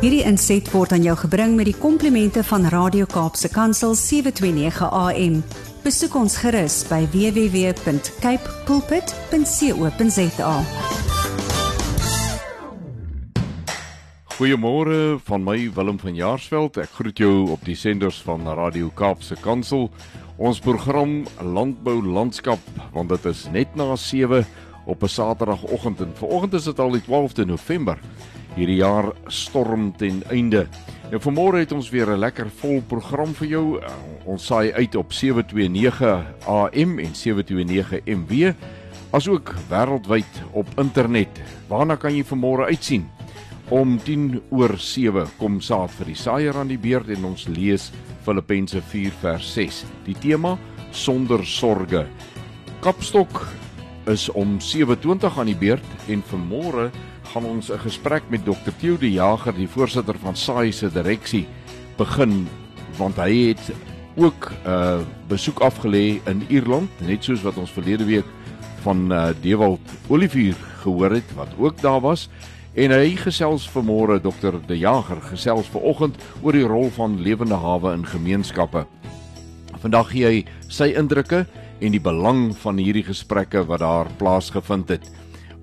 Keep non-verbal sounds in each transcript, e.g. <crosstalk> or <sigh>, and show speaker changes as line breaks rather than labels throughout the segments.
Hierdie inset word aan jou gebring met die komplimente van Radio Kaapse Kansel 729 AM. Besoek ons gerus by www.cape pulpit.co.za.
Goeiemôre van my Willem van Jaarsveld. Ek groet jou op die senders van Radio Kaapse Kansel. Ons program Landbou Landskap want dit is net na 7 op 'n Saterdagoggend en vanoggend is dit al die 12de November. Hierdie jaar storm ten einde. Nou vanmôre het ons weer 'n lekker vol program vir jou. Uh, ons saai uit op 729 AM en 729 MW asook wêreldwyd op internet. Waarna kan jy vanmôre uitsien? Om 10 oor 7 kom saad vir die saaier aan die beurt en ons lees Filippense 4 vers 6. Die tema sonder sorge. Kapstok is om 7:20 aan die beurt en vanmôre gaan ons 'n gesprek met Dr. Theo de Jager, die voorsitter van SAI se direksie, begin want hy het ook 'n uh, besoek afgelê in Ierland, net soos wat ons verlede week van uh, Dewald Olivier gehoor het wat ook daar was. En hy gesels vanmôre Dr. De Jager gesels vanoggend oor die rol van lewende hawe in gemeenskappe. Vandag gee hy sy indrukke en die belang van hierdie gesprekke wat daar plaasgevind het.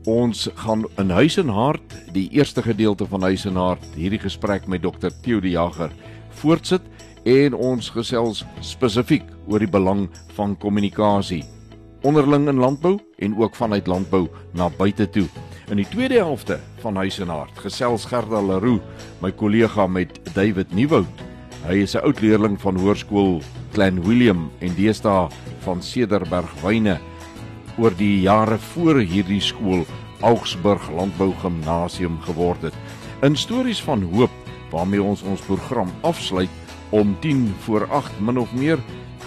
Ons gaan in Huis en Hart, die eerste gedeelte van Huis en Hart, hierdie gesprek met Dr. Theo de Jager voortsit en ons gesels spesifiek oor die belang van kommunikasie onderling in landbou en ook vanuit landbou na buite toe. In die tweede helfte van Huis en Hart gesels Gerda Leroux, my kollega met David Nieuwoud. Hy is 'n oud leerling van hoërskool Clan William en deesdae van Cederberg Wyne oor die jare voor hierdie skool Augsburg Landbou Gimnasium geword het. In stories van hoop waarmee ons ons program afsluit om 10 voor 8 min of meer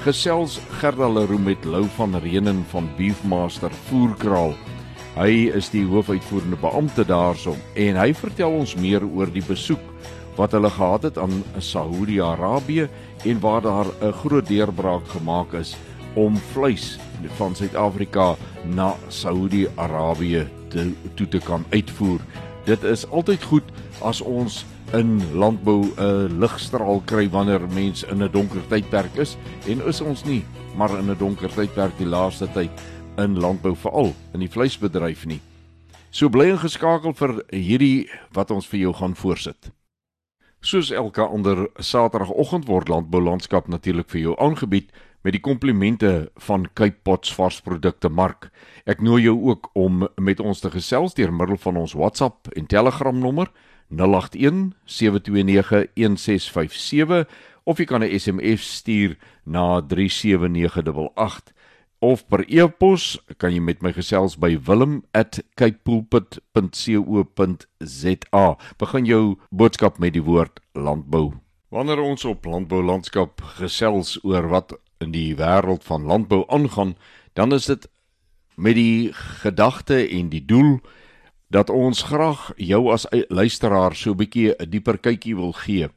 gesels Gerda Leroux met Lou van Renen van Beefmaster Voerkraal. Hy is die hoofuitvoerende beampte daarsom en hy vertel ons meer oor die besoek wat hulle gehad het aan Saudi-Arabië en waar daar 'n groot deurbraak gemaak is om vleis van Suid-Afrika na Saudi-Arabië te toe te kan uitvoer. Dit is altyd goed as ons in landbou 'n ligstraal kry wanneer mens in 'n donker tydperk is en is ons nie maar in 'n donker tydperk die laaste tyd in landbou veral in die vleisbedryf nie. So bly ingeskakel vir hierdie wat ons vir jou gaan voorsit. Soos elke ander Saterdagoggend word landbou landskap natuurlik vir jou aangebied met die komplimente van Cape Pots varsprodukte mark. Ek nooi jou ook om met ons te gesels deur middel van ons WhatsApp en Telegram nommer 081 729 1657 of jy kan 'n SMS stuur na 37988 of per e-pos kan jy met my gesels by wilm@capepulpit.co.za. Begin jou boodskap met die woord landbou. Wanneer ons op landbou landskap gesels oor wat in die wêreld van landbou aangaan, dan is dit met die gedagte en die doel dat ons graag jou as luisteraar so 'n bietjie 'n dieper kykie wil gee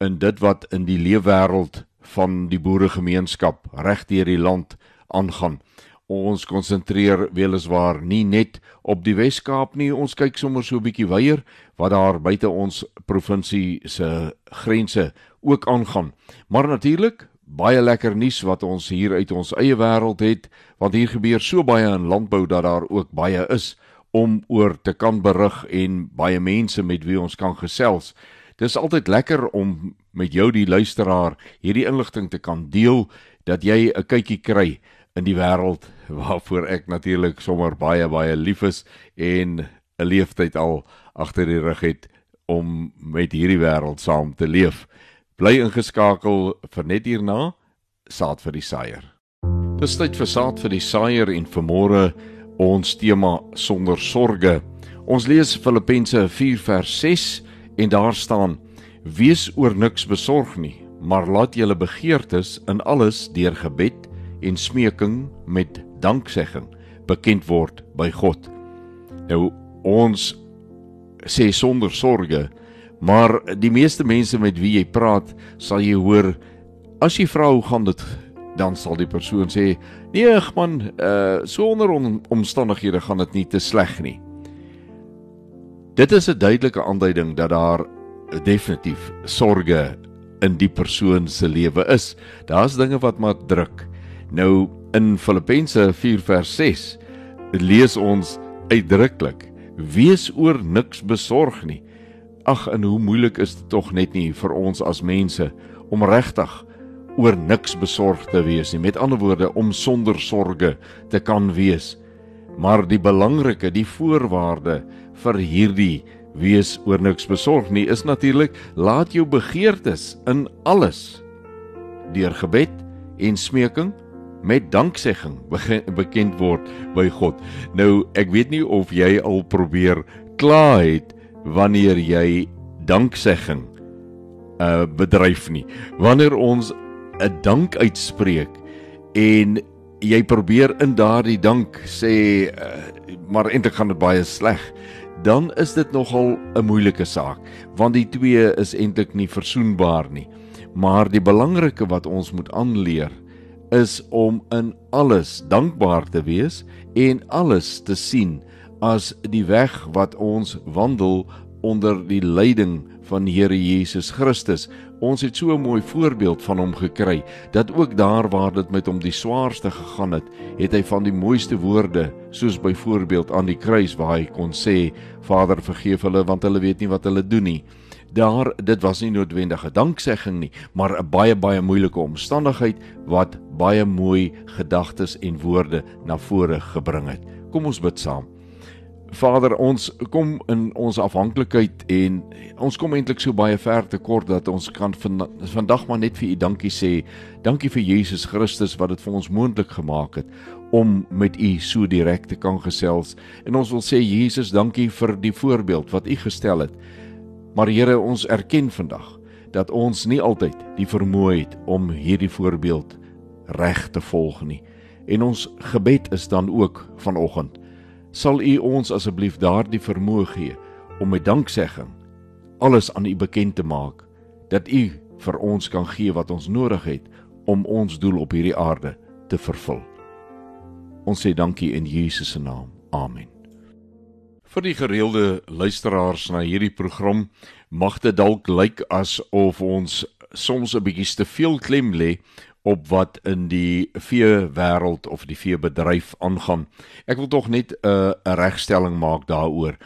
in dit wat in die leefwêreld van die boeregemeenskap regdeur die land aangaan. Ons konsentreer weliswaar nie net op die Wes-Kaap nie, ons kyk sommer so 'n bietjie wyeer wat daar buite ons provinsie se grense ook aangaan. Maar natuurlik baie lekker nuus wat ons hier uit ons eie wêreld het, want hier gebeur so baie in landbou dat daar ook baie is om oor te kan berig en baie mense met wie ons kan gesels. Dis altyd lekker om met jou die luisteraar hierdie inligting te kan deel dat jy 'n kykie kry in die wêreld <laughs> waarvoor ek natuurlik sommer baie baie lief is en 'n leeftyd al agter die rug het om met hierdie wêreld saam te leef. Bly ingeskakel vir net hierna saad vir die saaier. Dis tyd vir saad vir die saaier en vanmôre ons tema sonder sorge. Ons lees Filippense 4 vers 6 en daar staan: Wees oor niks besorg nie, maar laat julle begeertes in alles deur gebed en smeking met danksegging bekend word by God. Nou ons sê sonder sorge Maar die meeste mense met wie jy praat, sal jy hoor as jy vra hoe gaan dit, dan sal die persoon sê: "Nee, man, uh so onder om, omstandighede gaan dit nie te sleg nie." Dit is 'n duidelike aanduiding dat daar definitief sorge in die persoon se lewe is. Daar's dinge wat maar druk. Nou in Filippense 4 vers 6 lees ons uitdruklik: Wees oor niks besorg nie. Ag, en hoe moeilik is dit tog net nie vir ons as mense om regtig oor niks besorg te wees nie. Met ander woorde, om sonder sorge te kan wees. Maar die belangrike, die voorwaarde vir hierdie wees oor niks besorg nie is natuurlik laat jou begeertes in alles deur gebed en smeking met danksegging bekend word by God. Nou ek weet nie of jy al probeer kla het wanneer jy danksegging uh bedryf nie. Wanneer ons 'n dank uitspreek en jy probeer in daardie dank sê uh, maar eintlik gaan dit baie sleg dan is dit nogal 'n moeilike saak want die twee is eintlik nie versoenbaar nie. Maar die belangrike wat ons moet aanleer is om in alles dankbaar te wees en alles te sien as die weg wat ons wandel onder die leiding van Here Jesus Christus. Ons het so 'n mooi voorbeeld van hom gekry dat ook daar waar dit met hom die swaarste gegaan het, het hy van die mooiste woorde, soos byvoorbeeld aan die kruis waar hy kon sê: "Vader, vergeef hulle want hulle weet nie wat hulle doen nie." Daar dit was nie noodwendige danksegging nie, maar 'n baie baie moeilike omstandigheid wat baie mooi gedagtes en woorde na vore gebring het. Kom ons bid saam. Vader, ons kom in ons afhanklikheid en ons kom eintlik so baie ver te kort dat ons kan van, vandag maar net vir U dankie sê. Dankie vir Jesus Christus wat dit vir ons moontlik gemaak het om met U so direk te kan gesels. En ons wil sê Jesus, dankie vir die voorbeeld wat U gestel het. Maar Here, ons erken vandag dat ons nie altyd die vermoë het om hierdie voorbeeld reg te volg nie. En ons gebed is dan ook vanoggend sal u ons asseblief daardie vermoë gee om met danksegging alles aan u bekend te maak dat u vir ons kan gee wat ons nodig het om ons doel op hierdie aarde te vervul. Ons sê dankie in Jesus se naam. Amen. Vir die gereelde luisteraars na hierdie program mag dit dalk lyk asof ons soms 'n bietjie te veel klem lê op wat in die vee wêreld of die vee bedryf aangaan. Ek wil tog net 'n uh, regstelling maak daaroor.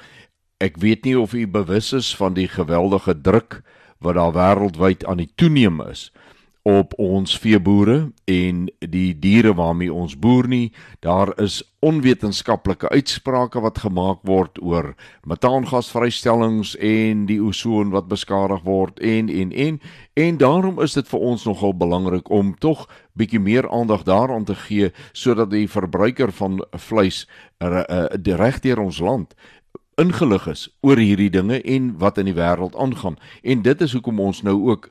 Ek weet nie of u bewus is van die geweldige druk wat daar wêreldwyd aan die toeneem is op ons veeboere en die diere waarmee ons boer nie. Daar is onwetenskaplike uitsprake wat gemaak word oor metaangasvrystellings en die ozon wat beskadig word en en en en daarom is dit vir ons nogal belangrik om tog bietjie meer aandag daaraan te gee sodat die verbruiker van vleis reg deur ons land ingelig is oor hierdie dinge en wat in die wêreld aangaan. En dit is hoekom ons nou ook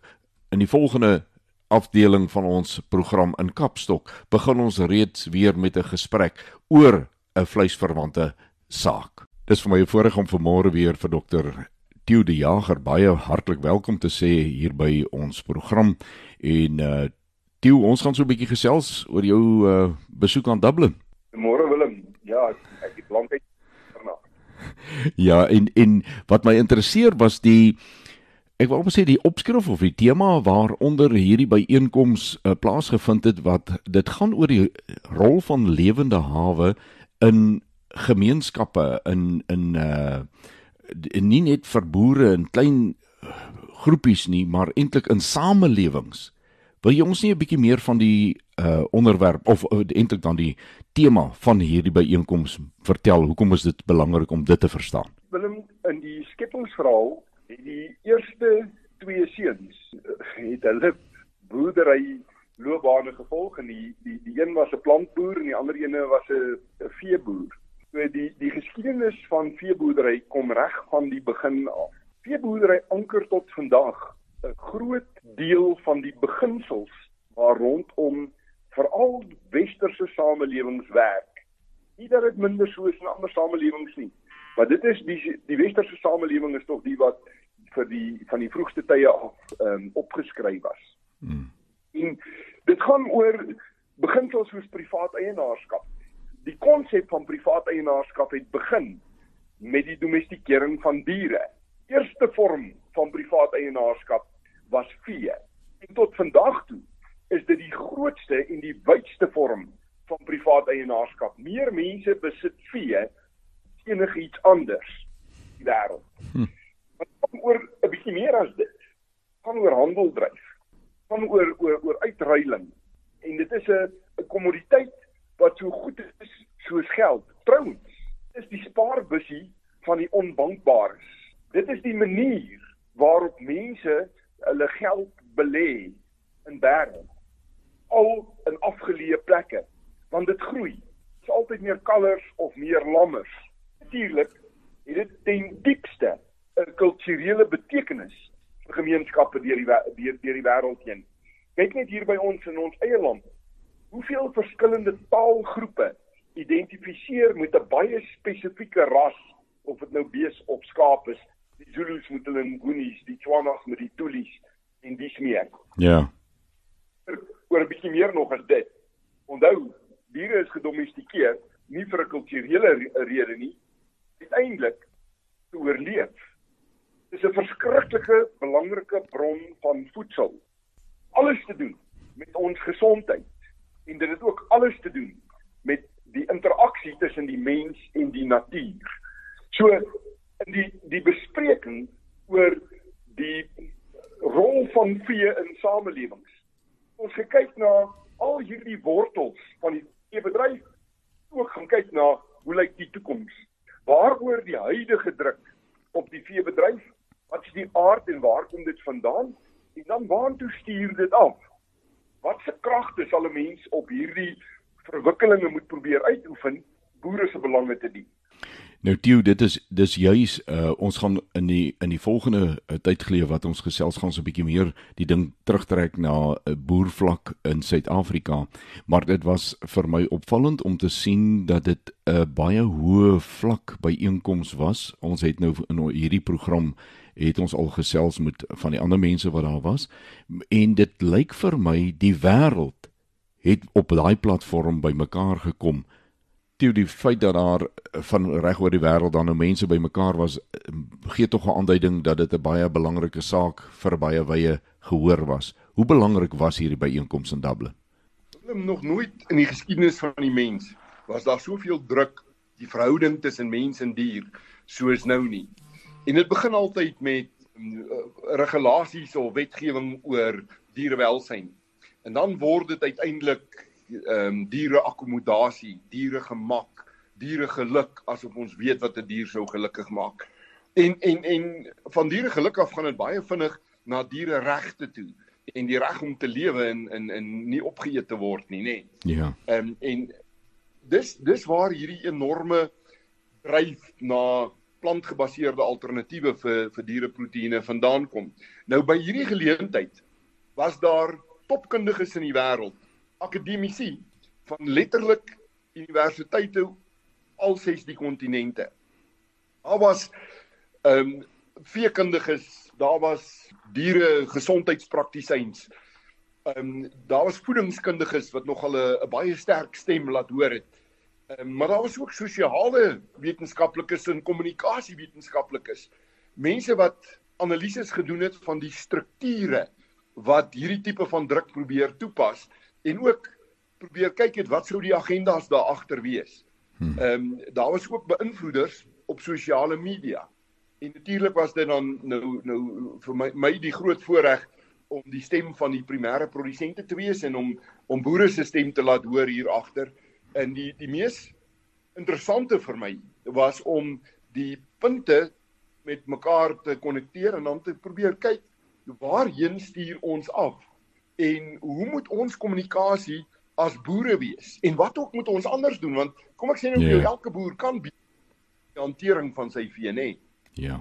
in die volgende afdeling van ons program in Kapstok begin ons reeds weer met 'n gesprek oor 'n vleisverwante saak. Dis vir my 'n voorreg om vanmôre weer vir dokter Theo de Jager baie hartlik welkom te sê hier by ons program en uh Theo, ons gaan so 'n bietjie gesels oor jou uh besoek aan Dublin.
Môre Willem. Ja, ek het lank uit daarna. <laughs>
Ja, en en wat my interesseer was die Ek wil opsê die opskrif of die tema waaronder hierdie byeenkoms uh, plaasgevind het wat dit gaan oor die rol van lewende hawe in gemeenskappe in in uh nie net vir boere en klein uh, groepies nie, maar eintlik in samelewings. Wil jy ons nie 'n bietjie meer van die uh onderwerp of uh, eintlik dan die tema van hierdie byeenkoms vertel? Hoekom is dit belangrik om dit te verstaan?
Willem, in die skepingsverhaal die eerste twee seuns het hulle boerdery loopbane gevolg en die die die een was 'n plantboer en die ander ene was 'n veeboer. So die die geskiedenis van veeboerdery kom reg van die begin af. Veeboerdery anker tot vandag 'n groot deel van die beginsels waar rondom veral westerse samelewings werk. Nie dat dit minder so is in ander samelewings nie, maar dit is die die westerse samelewing is tog die wat vir die van die vroegste tye af ehm um, opgeskryf was. Hmm. En dit gaan oor beginsels soos privaat eienaarskap. Die konsep van privaat eienaarskap het begin met die domestikering van diere. Eerste vorm van privaat eienaarskap was vee. En tot vandag toe is dit die grootste en die wydste vorm van privaat eienaarskap. Meer mense besit vee as enigiets anders in die wêreld. Hm. Kom oor 'n bietjie meer as dit. Gaan oor handel dryf. Gaan oor oor oor uitruiling. En dit is 'n 'n kommoditeit wat so goed is soos geld. Trouwens, is die spaarbussie van die onbankbares. Dit is die manier waarop mense hulle geld belê in berge. Al in afgeleë plekke, want dit groei. Dit is altyd meer kalvers of meer lammers. Natuurlik het dit ten diepste 'n kulturele betekenis vir gemeenskappe deur die deur, deur die wêreld heen. Kyk net hier by ons in ons eie land. Hoeveel verskillende taalgroepe identifiseer met 'n baie spesifieke ras of dit nou bees of skaap is. Die Zulus met hulle Nguni's, die Tswanas met die Tulis en dis meer.
Ja.
Oor 'n bietjie meer nog as dit. Onthou, diere is gedomestikeer nie vir 'n kulturele rede nie, uiteindelik te oorleef. Is 'n verskriklike belangrike bron van voedsel. Alles te doen met ons gesondheid en dit het ook alles te doen met die interaksie tussen die mens en die natuur. So in die die bespreking oor die rol van vee in samelewings. Ons gekyk na al hierdie wortels van die veebedryf, ook gaan kyk na hoe lyk die toekoms? Waaroor die huidige druk op die veebedryf? Is die aard en waar kom dit vandaan? En dan waartoe stuur dit af? Wat se kragte sal 'n mens op hierdie verwikkelinge moet probeer uitoefen boere se belange te dien.
Nou Tieu, dit is dis juis uh, ons gaan in die in die volgende uh, tyd geleef wat ons gesels gaan so 'n bietjie meer die ding terugtrek na 'n uh, boervlak in Suid-Afrika. Maar dit was vir my opvallend om te sien dat dit 'n uh, baie hoë vlak by einkoms was. Ons het nou in hierdie program het ons al gesels met van die ander mense wat daar was en dit lyk vir my die wêreld het op daai platform bymekaar gekom. Toe die feit dat daar van reg oor die wêreld dan nou mense bymekaar was, gee tog 'n aanduiding dat dit 'n baie belangrike saak vir baie wye gehoor was. Hoe belangrik was hierdie byeenkoms in Dublin?
Nog nooit in die geskiedenis van die mens was daar soveel druk die verhouding tussen mens en dier soos nou nie. En dit begin altyd met uh, regulasies of wetgewing oor dierewelsyn en dan word dit uiteindelik ehm um, diere akkommodasie, diere gemak, diere geluk asof ons weet wat 'n die dier sou gelukkig maak. En en en van diere geluk af gaan dit baie vinnig na diere regte toe en die reg om te lewe en in in nie opgeëet te word nie, nê.
Nee. Ja.
Ehm um, en dis dis waar hierdie enorme dryf na plantgebaseerde alternatiewe vir vir diereproteïene vandaan kom. Nou by hierdie geleentheid was daar topkundiges in die wêreld, akademici van letterlik universiteite al ses die kontinente. Daar was ehm um, veekundiges, daar was diere gesondheidspraktisyns. Ehm um, daar was voedingskundiges wat nogal 'n baie sterk stem laat hoor het. Um, maar daar was ook sosiale wetenskaplikes en kommunikasiewetenskaplikes. Mense wat analises gedoen het van die strukture wat hierdie tipe van druk probeer toepas en ook probeer kyk het wat sou die agendas daar agter wees. Hmm. Ehm um, daar was ook beïnvloeders op sosiale media. En natuurlik was dit dan nou nou vir my my die groot voorreg om die stem van die primêre produsente te wees en om om boere se stem te laat hoor hier agter. En die die mees interessante vir my was om die punte met mekaar te konnekteer en dan te probeer kyk waarheen stuur ons af? En hoe moet ons kommunikasie as boere wees? En wat ook moet ons anders doen? Want kom ek sê nou yeah. Ja. elke boer kan die hantering van sy vee nê?
Ja.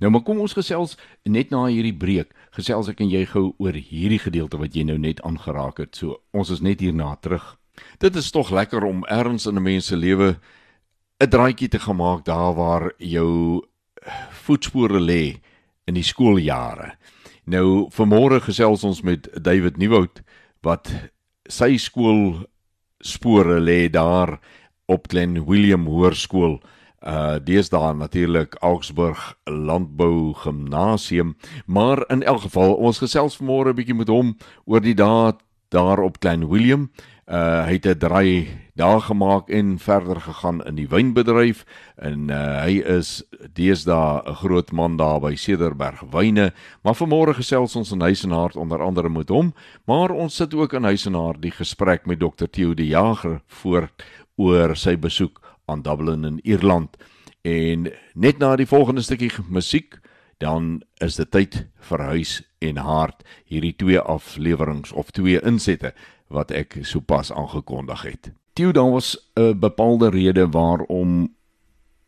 Nou maar kom ons gesels net na hierdie breek gesels ek en jy gou oor hierdie gedeelte wat jy nou net aangeraak het. So ons is net hierna terug dit is tog lekker om erns in 'n mens se lewe 'n draaitjie te gemaak daar waar jou voetspore lê in die skooljare Nou vanmôre gesels ons met David Nieuwoud wat sy skool spore lê daar op Glen William Hoërskool uh deesdae natuurlik Augsburg Landbou Gimnasium, maar in elk geval ons gesels vanmôre 'n bietjie met hom oor die dae daar op Klein Willem. Uh hy het 'n draai daar gemaak en verder gegaan in die wynbedryf en uh hy is deesdae 'n groot man daar by Cederberg Wyne, maar vanmôre gesels ons in Huisenaar onder andere met hom, maar ons sit ook in Huisenaar die gesprek met Dr Theo de Jager voort oor sy besoek aan Dublin in Ierland. En net na die volgende stukkie musiek, dan is dit tyd vir huis en hart hierdie twee afleweringe of twee insette wat ek sopas aangekondig het. Toe dan was 'n bepaalde rede waarom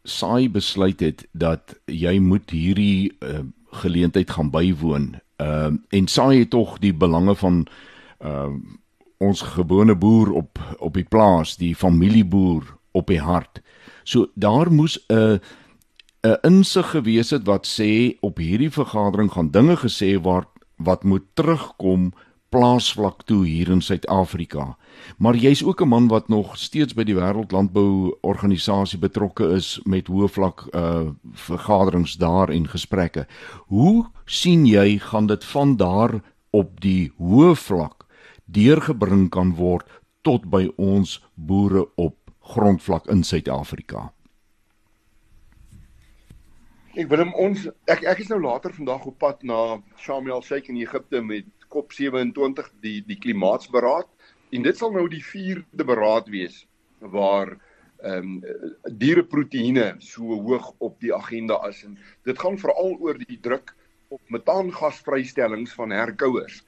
saai besluit het dat jy moet hierdie uh, geleentheid gaan bywoon. Ehm uh, en saai het tog die belange van ehm uh, ons gewone boer op op die plaas, die familieboer op die hart. So daar moes 'n 'n insig gewees het wat sê op hierdie vergadering gaan dinge gesê word wat moet terugkom plaasvlak toe hier in Suid-Afrika. Maar jy's ook 'n man wat nog steeds by die Wêreldlandbou Organisasie betrokke is met hoë vlak uh vergaderings daar en gesprekke. Hoe sien jy gaan dit van daar op die hoë vlak deurgebring kan word tot by ons boere op grondvlak in Suid-Afrika.
Ek wil hom ons ek ek is nou later vandag op pad na Sharm el Sheikh in Egipte met COP27 die die klimaatsberaad en dit sal nou die 4de beraad wees waar ehm um, diereproteïene so hoog op die agenda is en dit gaan veral oor die druk op metaangasvrystellings van herkouers.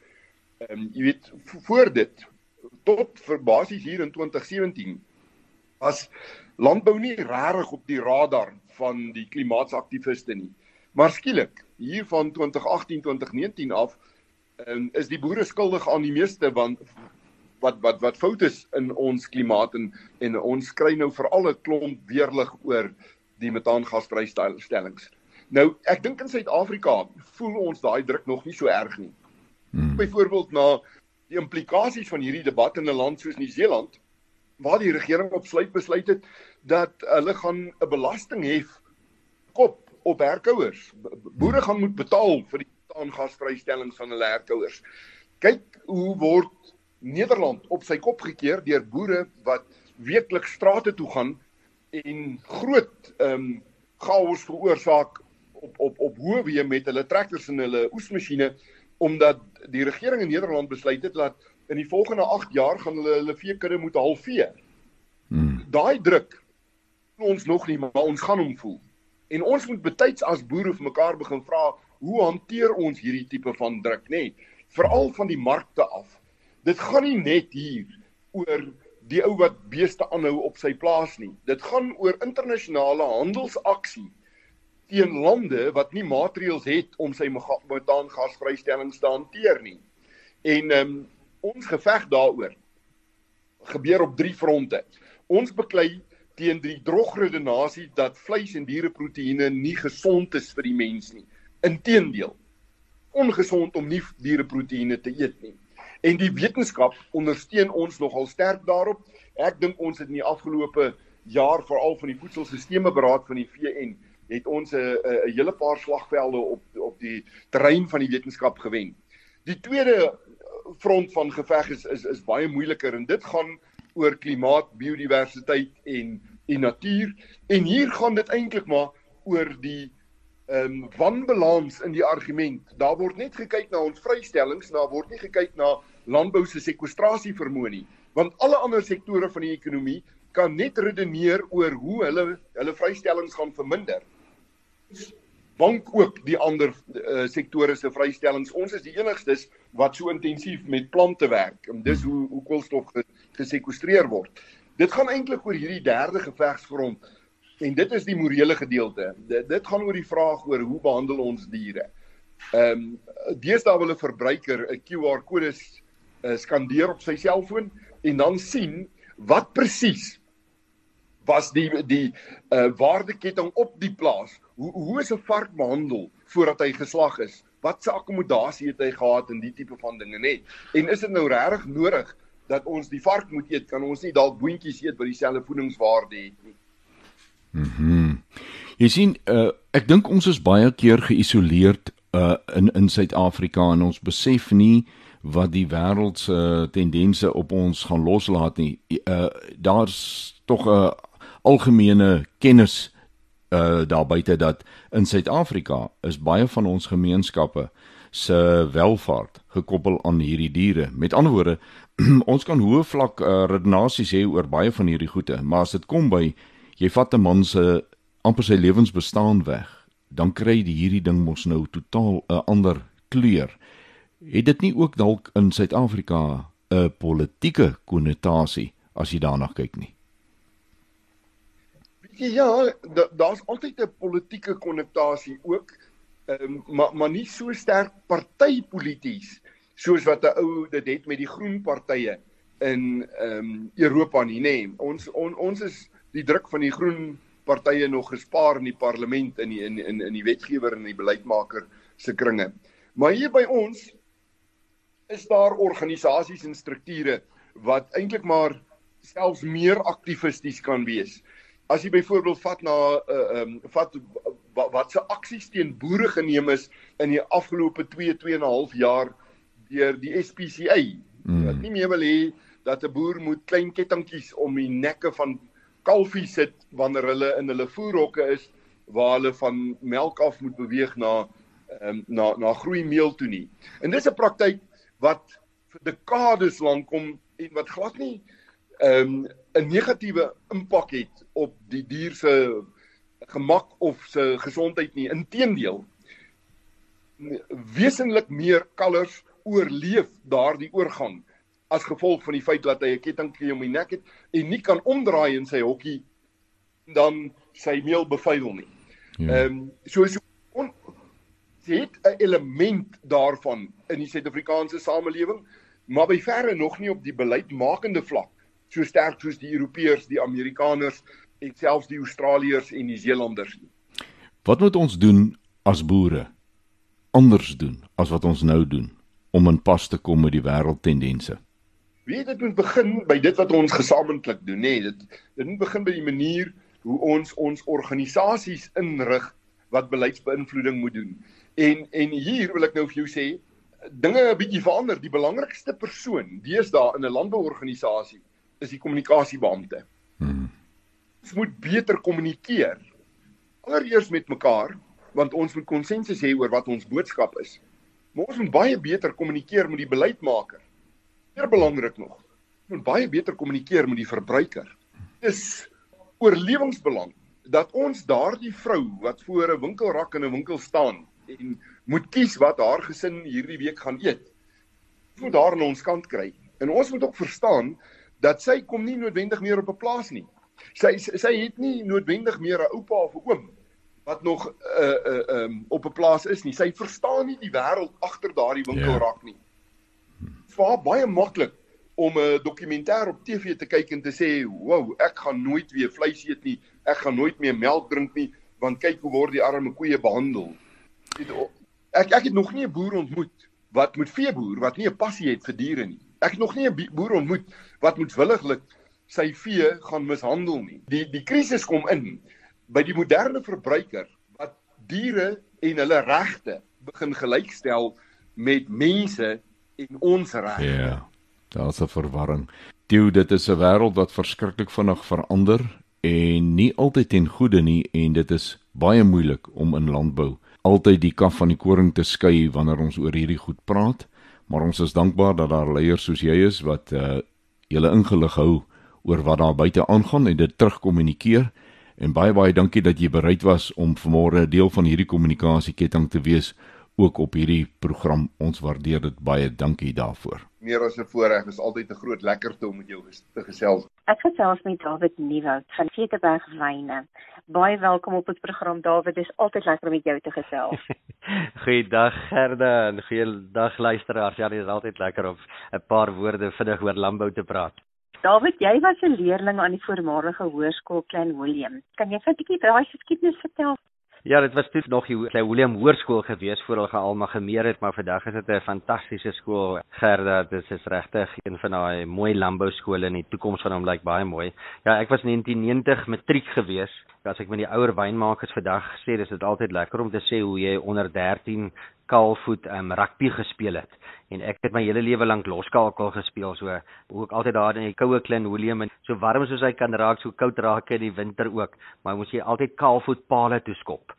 Ehm um, jy weet voor dit tot vir basies hier in 2017 was landbou nie regtig op die radar van die klimaatsaktiviste nie. Maar skielik, hier van 2018-2019 af, um, is die boere skuldig aan die meeste van wat wat wat foute is in ons klimaat en en ons kry nou veral 'n klomp weerlig oor die metaangasvrystellings. Nou, ek dink in Suid-Afrika voel ons daai druk nog nie so erg nie. Hmm. Byvoorbeeld na die implikasies van hierdie debat in 'n land soos Nieu-Seeland waar die regering op sluit besluit het dat hulle gaan 'n belasting hef kop op herkouers. Boere gaan moet betaal vir die aangasvrystellings van hulle herkouers. Kyk hoe word Nederland op sy kop gekeer deur boere wat weekliks strate toe gaan en groot ehm um, chaos veroorsaak op op op hoëweë met hulle trekkers en hulle oesmasjiene omdat die regering in Nederland besluit het dat in die volgende 8 jaar gaan hulle hulle veekudde moet halveer. Hmm. Daai druk ons nog nie, maar ons gaan hom voel. En ons moet betyds as boere vir mekaar begin vra, hoe hanteer ons hierdie tipe van druk, nê? Nee, Veral van die markte af. Dit gaan nie net hier oor die ou wat beeste aanhou op sy plaas nie. Dit gaan oor internasionale handelsaksie teen lande wat nie maatreëls het om sy metaangasvrystellings te hanteer nie. En ehm um, ons geveg daaroor gebeur op drie fronte. Ons beklei teen die drogredenasie dat vleis en diereproteïene nie gesond is vir die mens nie. Inteendeel, ongesond om nie diereproteïene te eet nie. En die wetenskap ondersteun ons nogal sterk daarop. Ek dink ons het in die afgelope jaar veral van die voedselstelsels beraad van die VN het ons 'n hele paar slagvelde op op die terrein van die wetenskap gewen. Die tweede front van geveg is is is baie moeiliker en dit gaan oor klimaat, biodiversiteit en en natuur. En hier gaan dit eintlik maar oor die ehm um, wanbalans in die argument. Daar word net gekyk na ons vrystellings, daar word nie gekyk na landbou se sekwestrasie vermoë nie, want alle ander sektore van die ekonomie kan net redeneer oor hoe hulle hulle vrystellings gaan verminder bank ook die ander uh, sektore se vrystellings. Ons is die enigstes wat so intensief met plante werk. En dis hoe hoe koolstof gesekwestreer word. Dit gaan eintlik oor hierdie derde gevegsfront en dit is die morele gedeelte. Dit, dit gaan oor die vraag oor hoe behandel ons diere. Ehm um, deesdae wil 'n verbruiker 'n QR kode uh, skandeer op sy selfoon en dan sien wat presies was die die uh, waardeketting op die plaas. Hoe hoe is 'n vark behandel voordat hy geslag is? Wat se akkommodasie het hy gehad in die tipe van dinge nê? En is dit nou regtig nodig dat ons die vark moet eet? Kan ons nie dalk boontjies eet wat dieselfde voedingswaarde het nie?
Mhm. Mm Jy sien, uh, ek dink ons is baie keer geïsoleerd uh in in Suid-Afrika en ons besef nie wat die wêreld se tendense op ons gaan loslaat nie. Uh daar's tog 'n algemene kennis uh daar buite dat in Suid-Afrika is baie van ons gemeenskappe se welvaart gekoppel aan hierdie diere. Met ander woorde, <clears throat> ons kan hoë vlak uh, redenasies hê oor baie van hierdie goede, maar as dit kom by jy vat 'n man se amper sy lewensbestaan weg, dan kry die hierdie ding mos nou totaal 'n ander kleur. Het dit nie ook dalk in Suid-Afrika 'n politieke konnotasie as jy daarna kyk nie?
Ja, daar's altyd 'n politieke konnotasie ook, um, maar maar nie so sterk partypolities soos wat 'n ou dit het met die groen partye in ehm um, Europa nie, nê. Ons on, ons is die druk van die groen partye nog gespaar in die parlement in die in in in die wetgewer en die beleidsmaker se kringe. Maar hier by ons is daar organisasies en strukture wat eintlik maar selfs meer aktivisties kan wees. As jy byvoorbeeld vat na 'n uh, eh, ehm um, vat wat, wat se aksies teen boere geneem is in die afgelope 2 2 en 'n half jaar deur die SPCA. Mm. Wat nie meer wil hê dat 'n boer moet klein kettingkies om die nekke van kalfies sit wanneer hulle in hulle voerhokke is waar hulle van melk af moet beweeg na um, na na groeimeel toe nie. En dis 'n praktyk wat vir dekades lank kom en wat glad nie ehm, 'n negatiewe impak het op die dier se gemak of se gesondheid nie. Inteendeel wesenlik meer kalvers oorleef daardie oorgang as gevolg van die feit dat hy 'n kettingkie om die nek het en nie kan omdraai in sy hokkie dan sy meel bevuil nie. Ja. Ehm ja. um, so so on, het 'n element daarvan in die Suid-Afrikaanse samelewing, maar by verre nog nie op die beleidsmakende vlak so sterk soos die Europeërs, die Amerikaners en selfs die Australiërs en die Nieu-Seelanders nie.
Wat moet ons doen as boere? Anders doen as wat ons nou doen om in pas te kom met die wêreldtendense.
Weet dit moet begin by dit wat ons gesamentlik doen, nê. Nee, dit dit moet begin by die manier hoe ons ons organisasies inrig wat beleidsbeïnvloeding moet doen. En en hier wil ek nou vir jou sê dinge 'n bietjie verander. Die belangrikste persoon deesdae in 'n landbouorganisasie is die kommunikasiebeampte. Hmm. Ons moet beter kommunikeer. Allereers met mekaar, want ons moet konsensus hê oor wat ons boodskap is. Maar ons moet baie beter kommunikeer met die beleidsmaker. Meer belangrik nog, ons moet baie beter kommunikeer met die verbruiker. Dis oorlewingsbelang dat ons daardie vrou wat voor 'n winkelrak in 'n winkel staan en moet kies wat haar gesin hierdie week gaan eet. Moet haar aan ons kant kry. En ons moet ook verstaan dat sy kom nie noodwendig meer op 'n plaas nie. Sy sy het nie noodwendig meer 'n oupa of 'n oom wat nog uh, uh, um, op 'n plaas is nie. Sy verstaan nie die wêreld agter daardie winkelrak nie. Dit was baie maklik om 'n dokumentêr op TV te kyk en te sê, "Wow, ek gaan nooit weer vleis eet nie. Ek gaan nooit meer melk drink nie, want kyk hoe word die arme koeie behandel." Ek ek het nog nie 'n boer ontmoet wat moet veeboer wat nie 'n passie het vir diere nie. Ek het nog nie 'n boer ontmoet wat moetswilliglik sy vee gaan mishandel nie. Die die krisis kom in by die moderne verbruiker wat diere en hulle regte begin gelykstel met mense en ons regte.
Ja. Daar's 'n verwarring. Toe dit is 'n wêreld wat verskriklik vinnig verander en nie altyd ten goeie nie en dit is baie moeilik om in landbou altyd die kaf van die koring te skei wanneer ons oor hierdie goed praat. Maar ons is dankbaar dat daar leiers soos jy is wat uh julle ingelig hou oor wat daar buite aangaan en dit terugkommunikeer. En baie baie dankie dat jy bereid was om vanmôre 'n deel van hierdie kommunikasieketting te wees ook op hierdie program. Ons waardeer dit baie. Dankie daarvoor
meer as 'n voorreg. Dit is altyd 'n groot lekkerte om met jou te gesels.
Ek gesels met David Nieuwoud van Ceteberg Wyne. Baie welkom op ons program David. Dit is altyd lekker om met jou te gesels. <laughs>
Goeiedag Gerda en goeiedag luisteraars. Ja, dit is altyd lekker om 'n paar woorde vinnig oor landbou te praat.
David, jy was 'n leerling aan die voormalige hoërskool Klein Willem. Kan jy vir 'n bietjie daai geskiedenis vertel?
Ja, dit was toe nog die William Hoërskool gewees voor hulle gealmagemeer het, maar vandag is dit 'n fantastiese skool. Gerda, dit is regtig een van daai mooi landbou skole en die toekoms van hom lyk baie mooi. Ja, ek was 1990 matriek gewees. As ek met die ouer wynmakers vandag sê, dis dit altyd lekker om te sê hoe jy onder 13 kaalvoet um, rugby gespeel het. En ek het my hele lewe lank loskakel gespeel so ek altyd daar in die koue klein Willem en so warm soos hy kan raak so koud raak in die winter ook. Maar moes jy altyd kaalvoet palle toe skop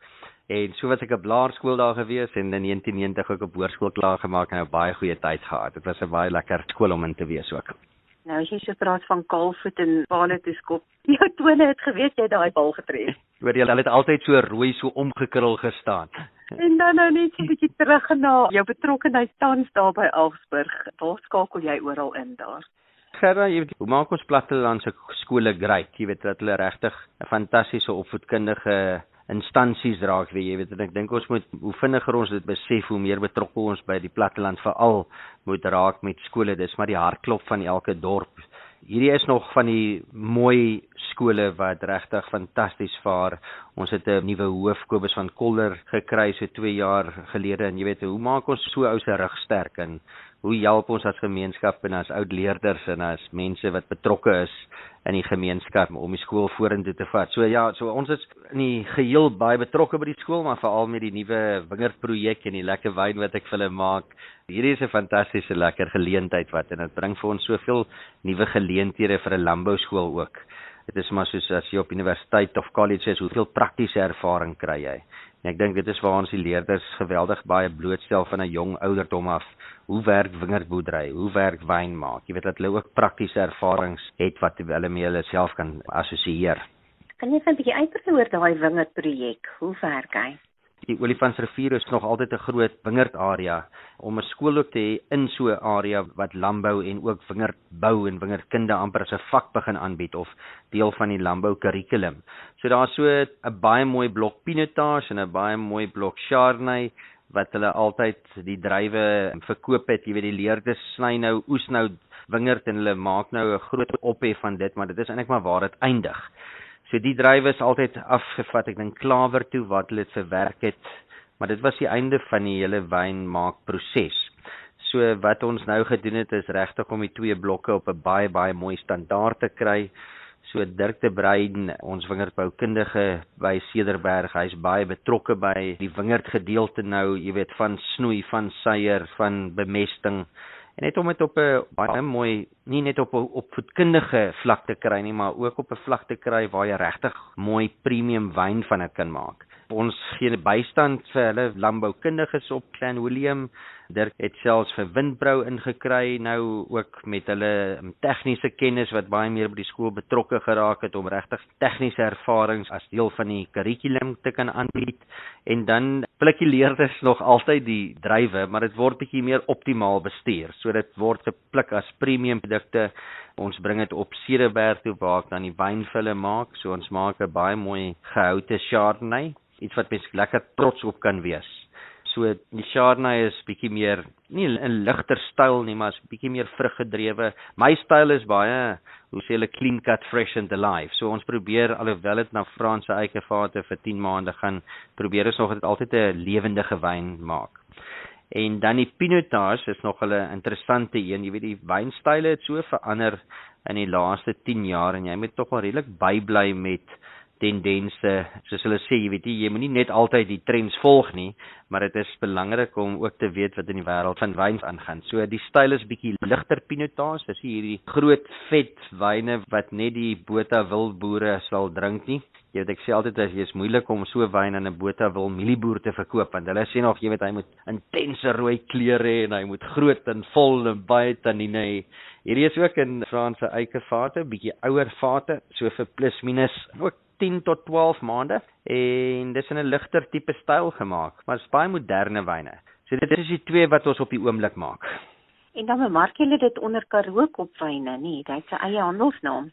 en so was ek op laerskool daar gewees en in 1990 ook op hoërskool klaar gemaak en 'n baie goeie tyd gehad. Dit was 'n baie lekker skool om in te wees ook
Nou as jy so praat van kaalvoet en palle toe skop jou tone het geweet jy daai bal getref <laughs>
Hoor jy, hulle het altyd so rooi so omgekrul gestaan. <laughs>
En dan nou net so 'n <laughs> bietjie terug na jou betrokkeheid tans daar by Alsburg. Waar skakel jy oral in daar?
Gerda, jy weet, hoe maak ons plattelandse skole great? Jy weet dat hulle regtig 'n fantastiese opvoedkundige instansies raak, weet jy, weet ek dink ons moet hoe vinniger ons dit besef, hoe meer betrokke ons by die platteland veral moet raak met skole. Dis maar die hartklop van elke dorp hierdie is nog van die mooi skole wat regtig fantasties vaar. Ons het 'n nuwe hoof Kobus van Kolder gekry so 2 jaar gelede en jy weet hoe maak ons so ou se rug sterk en hoe help ons as gemeenskap en as oud leerders en as mense wat betrokke is in die gemeenskap om die skool vorentoe te vat. So ja, so ons is in die geheel baie betrokke by die skool, maar veral met die nuwe wingerdprojek en die lekker wyn wat ek vir hulle maak. Hierdie is 'n fantastiese lekker geleentheid wat en dit bring vir ons soveel nuwe geleenthede vir 'n landbouskool ook. Dit is maar soos as jy op universiteit of college is, hoeveel praktiese ervaring kry jy? En ek dink dit is waar ons die leerders geweldig baie blootstel van 'n jong ouderdom af. Hoe werk wingerdboerdery? Hoe werk wyn maak? Jy weet dat hulle ook praktiese ervarings het wat hulle mee hulle self kan assosieer.
Kan jy net 'n bietjie uitbrei oor daai wingerdprojek? Hoe werk hy?
Die Olifantsrivier is nog altyd 'n groot wingerdarea om 'n skool ook te hê in so 'n area wat landbou en ook wingerdbou en wingerdkunde amper as 'n vak begin aanbied of deel van die landbou kurrikulum. So daar's so 'n baie mooi blok pinotage en 'n baie mooi blok chardonnay wat hulle altyd die drywe verkoop het. Jy weet die leerders sny nou oes nou wingerd en hulle maak nou 'n groot ophef van dit, maar dit is eintlik maar waar dit eindig. So die drywe is altyd afgevat, ek dink klawer toe wat hulle dit verwerk het, maar dit was die einde van die hele wynmaakproses. So wat ons nou gedoen het is regtig om die twee blokke op 'n baie baie mooi standaard te kry. So Dirk de Bruin, ons wingerdboukundige by Cederberg, hy's baie betrokke by die wingerdgedeelte nou, jy weet van snoei, van suier, van bemesting en net om dit op 'n baie mooi nie net op 'n opvoedkundige vlak te kry nie, maar ook op 'n vlak te kry waar jy regtig mooi premium wyn van dit kan maak. Ons gee bystand vir hulle landboukundiges op Clan William. Dirk het selfs vir windbrou ingekry nou ook met hulle tegniese kennis wat baie meer by die skool betrokke geraak het om regtig tegniese ervarings as deel van die kurrikulum te kan aanbied. En dan plukkie leerders nog altyd die drywe, maar dit word bietjie meer optimaal bestuur. So dit word gepluk as premium produkte. Ons bring dit op Cederberg toe waar ek dan die wynvulle maak. So ons maak 'n baie mooi gehoute Chardonnay, iets wat mens lekker trots op kan wees. So die Chardonnay is bietjie meer nie 'n ligter styl nie, maar is bietjie meer vruggedrewe. My styl is baie hoe sê hulle clean cut fresh and alive. So ons probeer alhoewel dit na Franse eikevate vir 10 maande gaan, probeer ons nog dit altyd 'n lewendige wyn maak. En dan die pinotage is nog 'n interessante een. Jy weet die wynstyle het so verander in die laaste 10 jaar en jy moet tog wel redelik bybly met tendense. Soos hulle sê, jy weet jy, jy moenie net altyd die trends volg nie, maar dit is belangrik om ook te weet wat in die wêreld van wyn aangaan. So die styl is bietjie ligter pinotage. Dis hierdie groot vet wyne wat net die Botha wildboere sal drink nie. Jy weet ek sê altyd as jy is moeilik om so wyn aan 'n Botha wil mielieboer te verkoop want hulle sê nog jy weet hy moet intense rooi kleure hê en hy moet groot en vol en baie tannine hê. Hierdie is ook in Franse eikevate, bietjie ouer vate, so vir plus minus ook 10 tot 12 maande en dis in 'n ligter tipe styl gemaak, maar dit is baie moderne wyne. So dit is die twee wat ons op die oomblik maak.
En dan bemark jy dit onder Karoo kopwyne, nie? Dit sy eie handelsnaam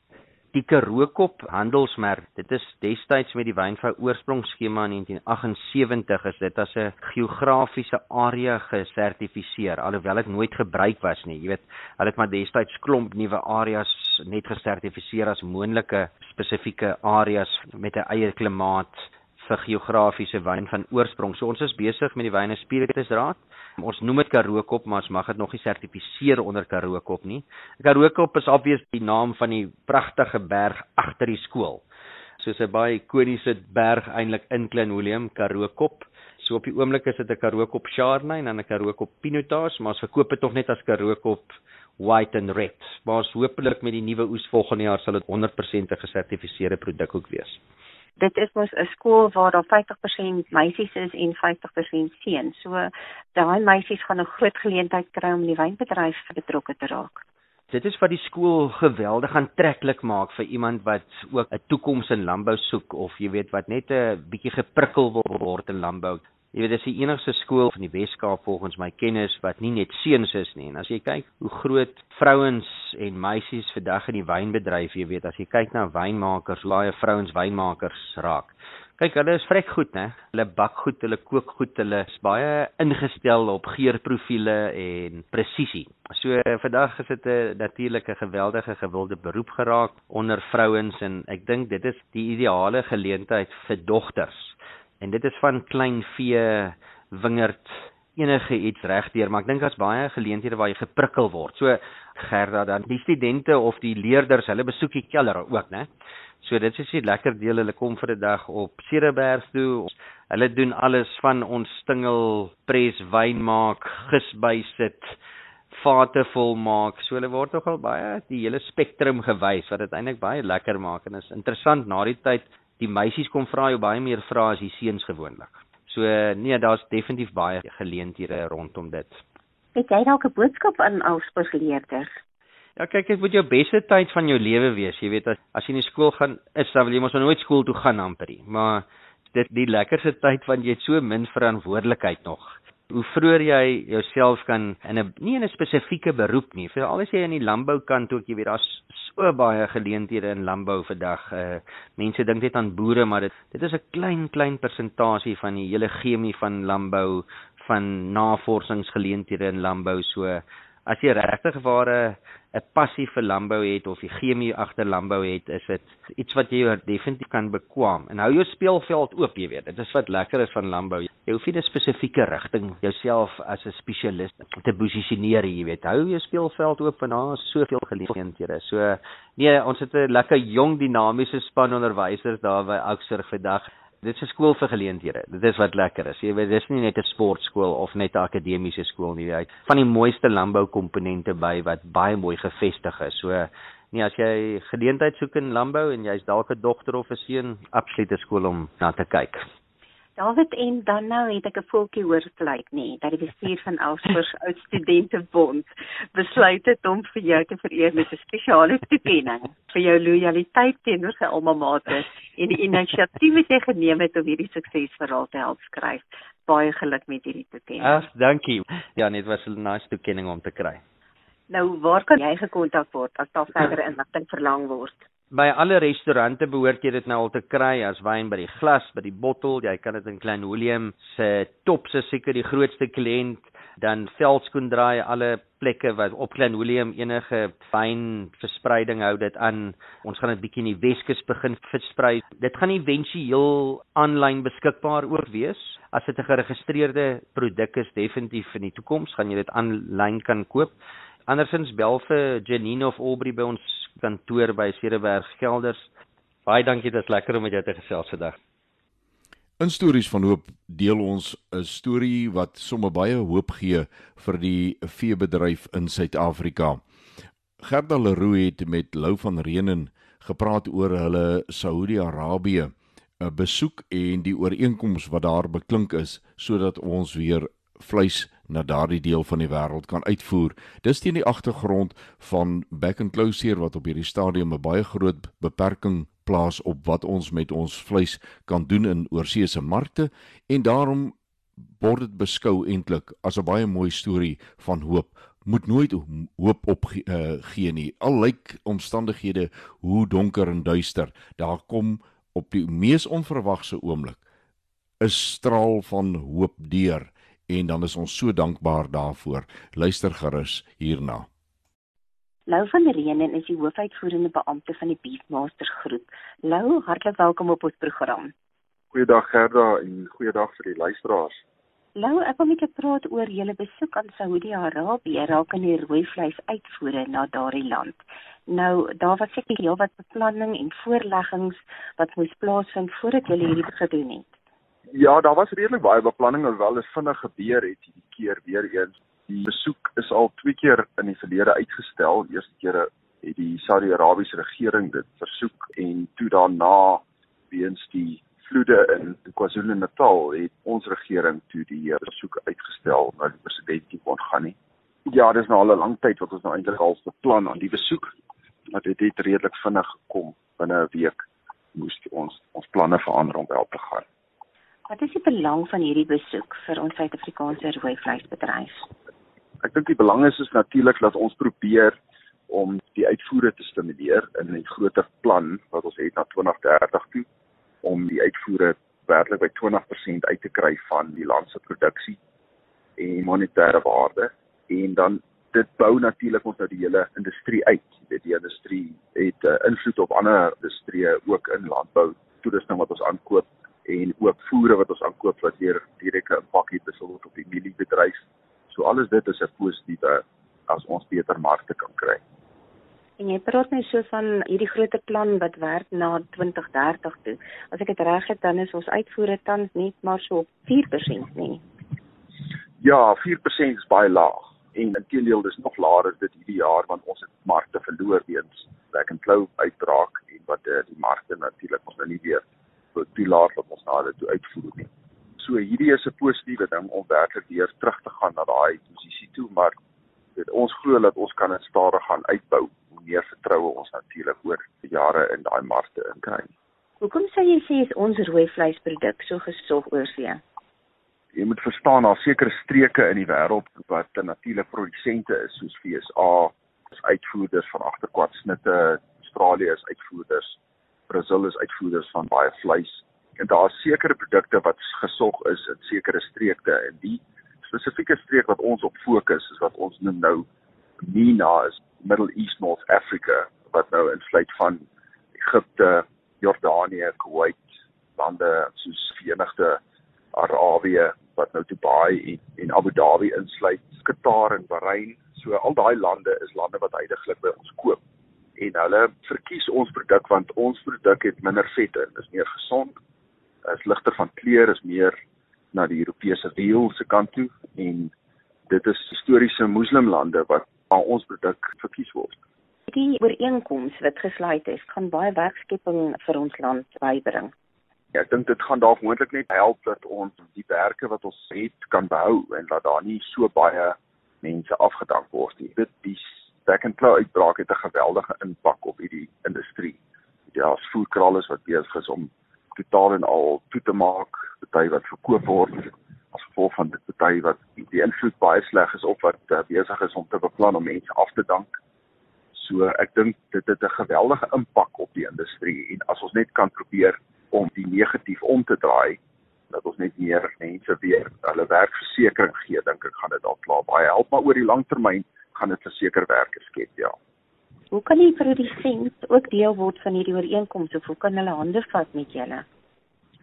die Karookop handelsmerk. Dit is destyds met die wynvrou oorsprongskema in 1978 is dit as 'n geografiese area gesertifiseer alhoewel dit nooit gebruik was nie. Jy weet, hulle het maar destyds klomp nuwe areas net gesertifiseer as moontlike spesifieke areas met 'n eie klimaat vir geografiese wyn van oorsprong. So ons is besig met die wyne spiritusraad. Ons noem dit Karookop, maar ons mag dit nog nie sertifiseer onder Karookop nie. Karookop is obvious die naam van die pragtige berg agter die skool. Soos 'n baie ikoniese berg eintlik in Klein Willem, Karookop. So op die oomblik is dit 'n Karookop Chardonnay en 'n Karookop Pinotage, maar ons verkoop dit nog net as Karookop White and Red. Maar hopelik met die nuwe oes volgende jaar sal dit 100% 'n gesertifiseerde produk ook wees.
Dit is mos 'n skool waar daar 50% meisies is en 50% seuns. So daai meisies gaan 'n groot geleentheid kry om in die wynbedryf betrokke te raak.
Dit is wat die skool geweldig aantreklik maak vir iemand wat ook 'n toekoms in landbou soek of jy weet wat net 'n bietjie geprikkel word in landbou. Jy weet dis die enigste skool van die Wes-Kaap volgens my kennis wat nie net seuns is nie. En as jy kyk hoe groot vrouens en meisies vandag in die wynbedryf, jy weet as jy kyk na wynmakers, baie vrouens wynmakers raak. Kyk, hulle is vrek goed, né? Hulle bak goed, hulle kook goed, hulle is baie ingestel op geurprofiele en presisie. So vandag is dit 'n natuurlike geweldige gewilde beroep geraak onder vrouens en ek dink dit is die ideale geleentheid vir dogters en dit is van klein vee wingerd enige iets regdeur maar ek dink daar's baie geleenthede waar jy geprikkel word. So Gerda dan die studente of die leerders, hulle besoek die keller ook, né? So dit is 'n lekker deel hulle kom vir 'n dag op Cederberg toe. Hulle doen alles van ons stingel pres wyn maak, gis bysit, vate vol maak. So hulle word nogal baie die hele spektrum gewys wat dit eintlik baie lekker maak en is interessant na die tyd die meisies kom vra jou baie meer vrae as die seuns gewoonlik. So nee, daar's definitief baie geleenthede rondom dit.
Het jy dalk 'n boodskap aan ouers leerders?
Ja, kyk, dit moet jou beste tyd van jou lewe wees. Jy weet as as jy in die skool gaan, is dan wil jy mos nooit skool toe gaan amper nie. Maar dit die lekkerste tyd van jy het so min verantwoordelikheid nog hoe vroeër jy jouself kan in 'n nie in 'n spesifieke beroep nie, veral as jy in die landboukant ook, jy weet daar's so baie geleenthede in landbou vandag. Uh mense dink net aan boere, maar dit dit is 'n klein klein persentasie van die hele chemie van landbou, van navorsingsgeleenthede in landbou. So as jy regtig ware 'n passie vir landbou het of die chemie agter landbou het, is dit iets wat jy definitief kan bekwam. En hou jou speelveld oop, jy weet. Dit is wat lekker is van landbou. Jy hoef nie 'n spesifieke rigting jouself as 'n spesialis te posisioneer, jy weet. Hou jou speelveld oop want daar is soveel geleenthede. So nee, ons het 'n lekker jong dinamiese span onderwysers daar by Oudtshoorn vandag dit is 'n skool vir geleenthede. Dit is wat lekker is. Jy weet, dis nie net 'n sportskool of net 'n akademiese skool nie. Jy van die mooiste landboukomponente by wat baie mooi gevestig is. So nee, as jy geleentheid soek in landbou en jy's dalk 'n dogter of 'n seun, absolute skool om na te kyk.
David en dan nou het ek 'n voeltjie hoor sluit nê dat die bestuur van Elsfors <laughs> oud studente bond besluit het om vir jou te vereer met 'n spesiale toekenning vir jou lojaliteit teenoor sy alma mater en die inisiatief wat jy geneem het om hierdie suksesverhaal te help skryf. Baie geluk met hierdie toekenning.
Ag, dankie. Ja, dit was 'n nice toekenning om te kry.
Nou, waar kan jy gekontak word as daar verdere inligting verlang word?
By alle restaurante behoort jy dit nou al te kry as wyn by die glas, by die bottel. Jy kan dit in Klein Willem se top se seker die grootste kliënt dan Veldskoen draai alle plekke wat op Klein Willem enige wyn verspreiding hou dit aan. Ons gaan dit bietjie in die Weskus begin versprei. Dit gaan éventueel aanlyn beskikbaar ook wees. As dit 'n geregistreerde produk is, definitief in die toekoms gaan jy dit aanlyn kan koop. Andersins bel vir Janine of Aubrey by ons kantoor by Cederberg Gelders. Baie dankie, dit is lekker om met jou te gesels vandag.
In stories van hoop deel ons 'n storie wat sommer baie hoop gee vir die veebedryf in Suid-Afrika. Gerda Leroux het met Lou van Renen gepraat oor hulle Saudi-Arabië 'n besoek en die ooreenkoms wat daar beklink is sodat ons weer vleis na daardie deel van die wêreld kan uitvoer. Dis teen die agtergrond van back and closure wat op hierdie stadium 'n baie groot beperking plaas op wat ons met ons vleis kan doen in oorseese markte en daarom word dit beskou eintlik as 'n baie mooi storie van hoop. Moet nooit hoop op uh, gee nie. Al lyk omstandighede hoe donker en duister daar kom op die mees onverwagse oomblik 'n straal van hoop deur en dan is ons so dankbaar daarvoor. Luister gerus hierna.
Lou van Reenen is die hoofuitvoerende beampte van die Beefmaster groep. Lou, hartlik welkom op ons program.
Goeiedag Gerda en goeiedag vir die luisteraars.
Lou, ek wil net praat oor julle besoek aan Saudi-Arabië raak in die rooi vleis uitvoere na daardie land. Nou, daar was seker heel wat beplanning en voorleggings wat moes plaasvind voordat julle hierdie gedoen het.
Ja, daar was redelik baie beplanning alhoewel dit vinnig gebeur het hierdie keer weer eens. Die besoek is al twee keer in die verlede uitgestel. Die eerste keer het die Saudi-Arabiese regering dit versoek en toe daarna weens die vloede in KwaZulu-Natal het ons regering toe die besoek uitgestel na die president nie kon gaan nie. Ja, dis nou al 'n lang tyd wat ons nou eintlik al beplan aan die besoek. Maar dit het redelik vinnig gekom. Binne 'n week moes ons ons planne verander om wel te gaan.
Wat is die belang van hierdie besoek vir ons Suid-Afrikaanse rooi vleisbedryf?
Ek dink die belang is is natuurlik dat ons probeer om die uitvoere te stimuleer in 'n groter plan wat ons het na 2030 toe om die uitvoere werklik by 20% uit te kry van die land se produksie en monetêre waarde en dan dit bou natuurlik ons nou die hele industrie uit. Dit die industrie het uh, invloed op ander industrieë ook in landbou, toerusting wat ons aankoop en ook voere wat ons aankoop wat weer direkte impak het byvoorbeeld op die mieliebedryf. So alles dit is 'n positiewe as ons beter markte kan kry.
En jy praat net so van hierdie groot plan wat werk na 2030 toe. As ek dit reg het, dan is ons uitvoere tans net maar so op 4% nie.
Ja, 4% is baie laag en intedeel dis nog laer as dit hierdie jaar want ons het markte verloor weens back and flow uitbraak en wat uh, die markte natuurlik ons nou nie weer toelaat dat ons na dit toe uitvoer nie. So hierdie is 'n positiewe ding om werklik weer terug te gaan na daai posisie toe, maar dit ons glo dat ons kan dit stadig gaan uitbou hoe meer vertroue ons natuurlik oor jare in daai markte inkry.
Hoekom sê jy sê is ons rooi vleisproduk so gesog oorsee?
Jy moet verstaan daar sekere streke in die wêreld wat natuurlik produsente is soos FSA, is uitvoerders van agterkwadsnitte, Australië is uitvoerders Brasil is uitvoerders van baie vleis en daar is sekere produkte wat gesog is in sekere streke en die spesifieke streek wat ons op fokus is wat ons noem nou MENA is Middle East North Africa wat nou insluit van Egipte, Jordanië, Kuwait, lande soos Verenigde Arabië wat nou Dubai en, en Abu Dhabi insluit, Qatar en Bahrain. So al daai lande is lande wat heidaglik by ons koop en hulle verkies ons produk want ons produk het minder vette, is meer gesond, is ligter van kleur, is meer na die Europese wiel se kant toe en dit is historiese moslimlande wat aan ons produk verkies word.
Die ooreenkoms wat gesluit is, gaan baie werkskepping vir ons land bybring.
Ja, ek dink dit gaan dalk moontlik net help dat ons die werke wat ons het kan behou en dat daar nie so baie mense afgedank word nie. Dit die back and flow uitbraak het 'n geweldige impak op hierdie industrie. Ja, as voedkrale wat besig is om totaal en al toe te maak, party wat verkoop word as gevolg van dit party wat die invloed baie sleg is op wat uh, besig is om te beplan om mense af te dank. So ek dink dit het 'n geweldige impak op die industrie en as ons net kan probeer om die negatief om te draai dat ons net meer mense weer hulle werkversekering gee, dink ek gaan dit dalk klaar baie help maar oor die lang termyn gaan dit verseker werke skep, ja.
Hoe kan die produsent ook deel word van hierdie ooreenkoms of hoe kan hulle hande vat met julle?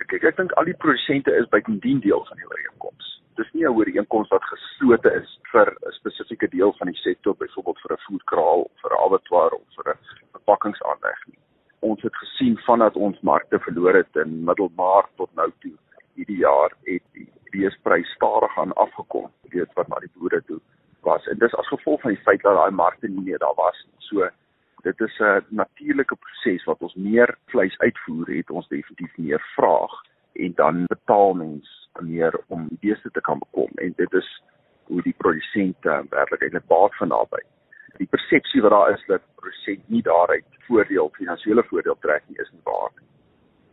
Kyk, ek dink al die produsente is buitendien deel van die ooreenkoms. Dis nie 'n ooreenkoms wat geslote is vir 'n spesifieke deel van die sektor, byvoorbeeld vir 'n voedkraal of vir 'n abattoir of vir 'n verpakkingsaanleg nie. Ons het gesien vandat ons markte verloor het in middelmaart tot nou toe hierdie jaar het die beesprys stadig aan afgekom, weet wat na die boere toe was en dis as gevolg van die feit dat daai markte nie meer daar was nie. So dit is 'n natuurlike proses wat ons meer vleis uitvoer het ons definitief meer vraag en dan betaal mens meer om die beeste te kan bekom en dit is hoe die produsente werklik eintlik baat van daarbey. Die persepsie wat daar is dat produsent nie daaruit voordeel finansiële voordeel trek nie is nie waar nie.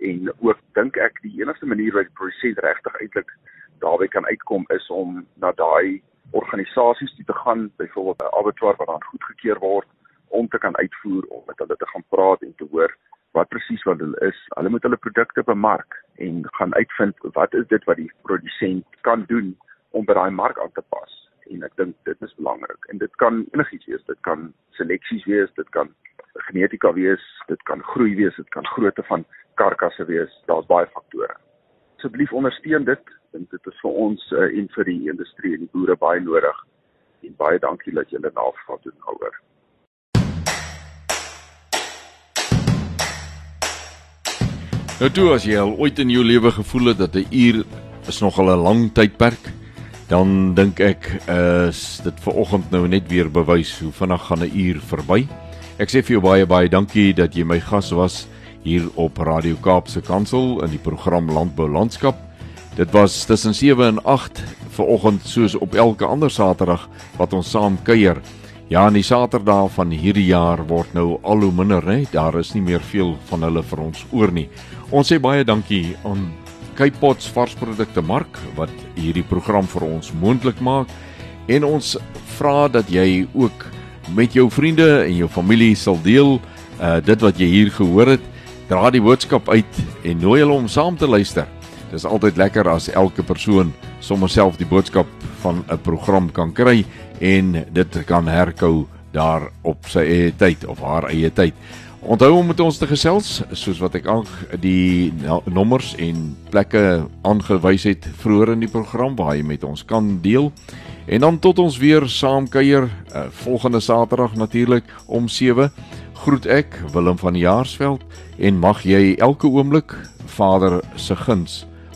En ook dink ek die enigste manier wat die produsent regtig eintlik daarby kan uitkom is om na daai organisasies toe te gaan, byvoorbeeld 'n abattoir wat dan goedgekeur word om te kan uitvoer om met hulle te gaan praat en te hoor wat presies wat hulle is. Hulle moet hulle produkte bemark en gaan uitvind wat is dit wat die produsent kan doen om by daai mark aan te pas. En ek dink dit is belangrik. En dit kan enigiets wees. Dit kan seleksies wees, dit kan genetika wees, dit kan groei wees, dit kan grootte van karkasse wees. Daar's baie faktore. asseblief ondersteun dit. Dink dit is vir ons uh, en vir die industrie en die boere baie nodig. En baie dankie dat julle navraag doen daaroor.
Nou toe as jy al ooit in jou lewe gevoel het dat 'n uur is nogal 'n lang tydperk, dan dink ek is dit ver oggend nou net weer bewys hoe vinnig gaan 'n uur verby. Ek sê vir jou baie baie dankie dat jy my gas was hier op Radio Kaapse Kansel in die program Landbou Landskap. Dit was tussen 7 en 8 ver oggend soos op elke ander Saterdag wat ons saam kuier. Ja, en die Saterdae van hierdie jaar word nou al hoe minder, né? Daar is nie meer veel van hulle vir ons oor nie. Ons sê baie dankie aan Cape Pots varsprodukte mark wat hierdie program vir ons moontlik maak en ons vra dat jy ook met jou vriende en jou familie sal deel uh dit wat jy hier gehoor het dra die boodskap uit en nooi hulle om saam te luister dis altyd lekker as elke persoon sommer self die boodskap van 'n program kan kry en dit kan herkou daar op sy eie tyd of haar eie tyd Onthou om met ons te gesels soos wat ek al die nommers en plekke aangewys het vroeër in die program waar jy met ons kan deel. En dan tot ons weer saam kuier uh, volgende Saterdag natuurlik om 7. Groet ek Willem van Jaarsveld en mag jy elke oomblik Vader se guns